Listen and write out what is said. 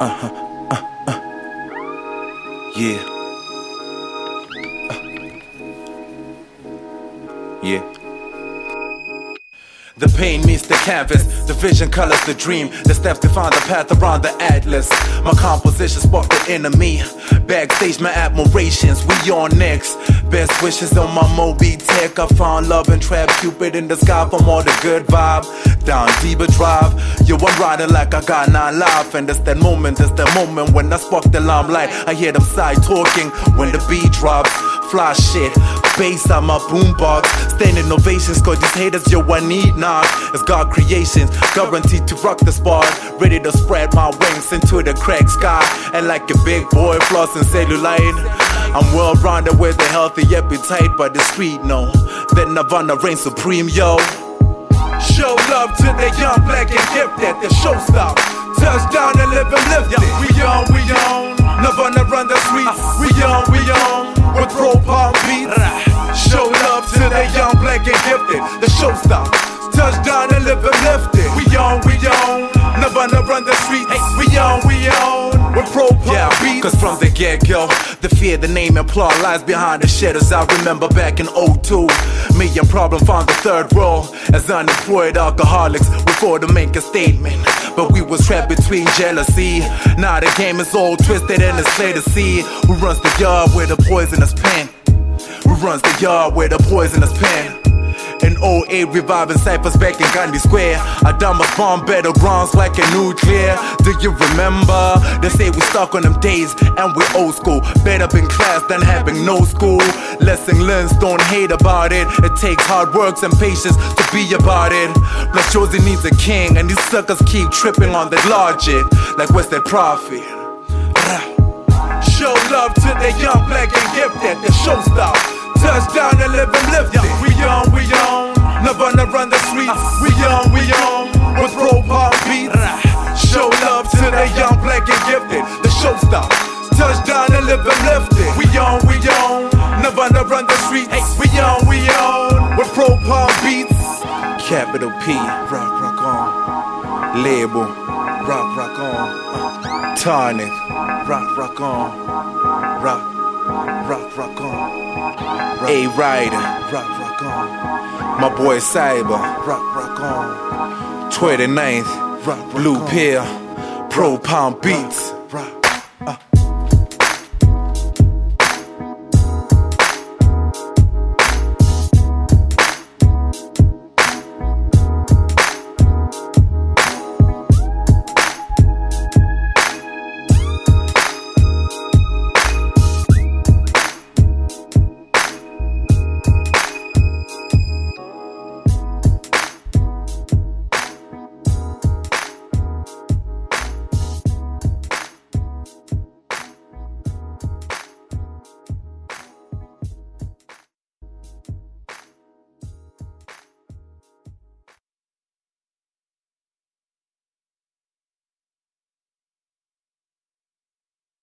Uh-huh. Uh, uh. Yeah. The pain meets the canvas, the vision colors the dream. The steps define the path around the atlas. My composition spark the enemy. Backstage, my admirations, we on next. Best wishes on my Moby Tech. I found love and trap Cupid in the sky from all the good vibe. Down deeper drive, yo, I'm riding like I got nine life. And that's that moment, that's that moment when I spark the limelight. I hear them side talking when the beat drops. Fly shit, bass on my boombox. Standing ovations, cause these haters, yo, I need knock. It's God creations, guaranteed to rock the spot. Ready to spread my wings into the crack sky. And like a big boy, flossing cellulite. I'm well rounded with a healthy appetite, but the street know that Nirvana reigns supreme, yo. Show love to the young, black, and gifted. The show stop. Touchdown and live and lift it. We on, we on. Nirvana run the streets. We on, we on. With pro and gifted. The show stop. Touchdown and live and lift it. We on, we on. Nirvana run the streets. We on, we on. With pro yeah. Cause from the get go, the fear, the name, and plot lies behind the shadows. I remember back in 02. Me and Problem found the third role as unemployed alcoholics. We fought to make a statement, but we was trapped between jealousy. Now the game is all twisted and it's clear to see who runs the yard with a poisonous pen. Who runs the yard with a poisonous pen? In 08, reviving ciphers back in Gandhi Square. I done my bomb battlegrounds like a nuclear. Do you remember? They say we stuck on them days and we old school. Better in class than having no school. Lesson learned, don't hate about it. It takes hard work and patience to be about it. Plus, Jozi needs a king, and these suckers keep tripping on that logic. Like, what's that profit? Show love to the young, black, and gifted. The show stop. Touchdown and live and lift it. We on, we The show stop. Touchdown and live and lift it. We on, we on. Never Nirvana run the streets. We on, we on. With pro palm beats. Capital P. Rock, rock on. Label. Rock, rock on. Uh, tonic. Rock, rock on. Rock. Rock, rock on. A Rider, rock, rock on. My boy Cyber, rock, rock on. 29th, rock, rock Blue on. Pill, Pro Palm Beats.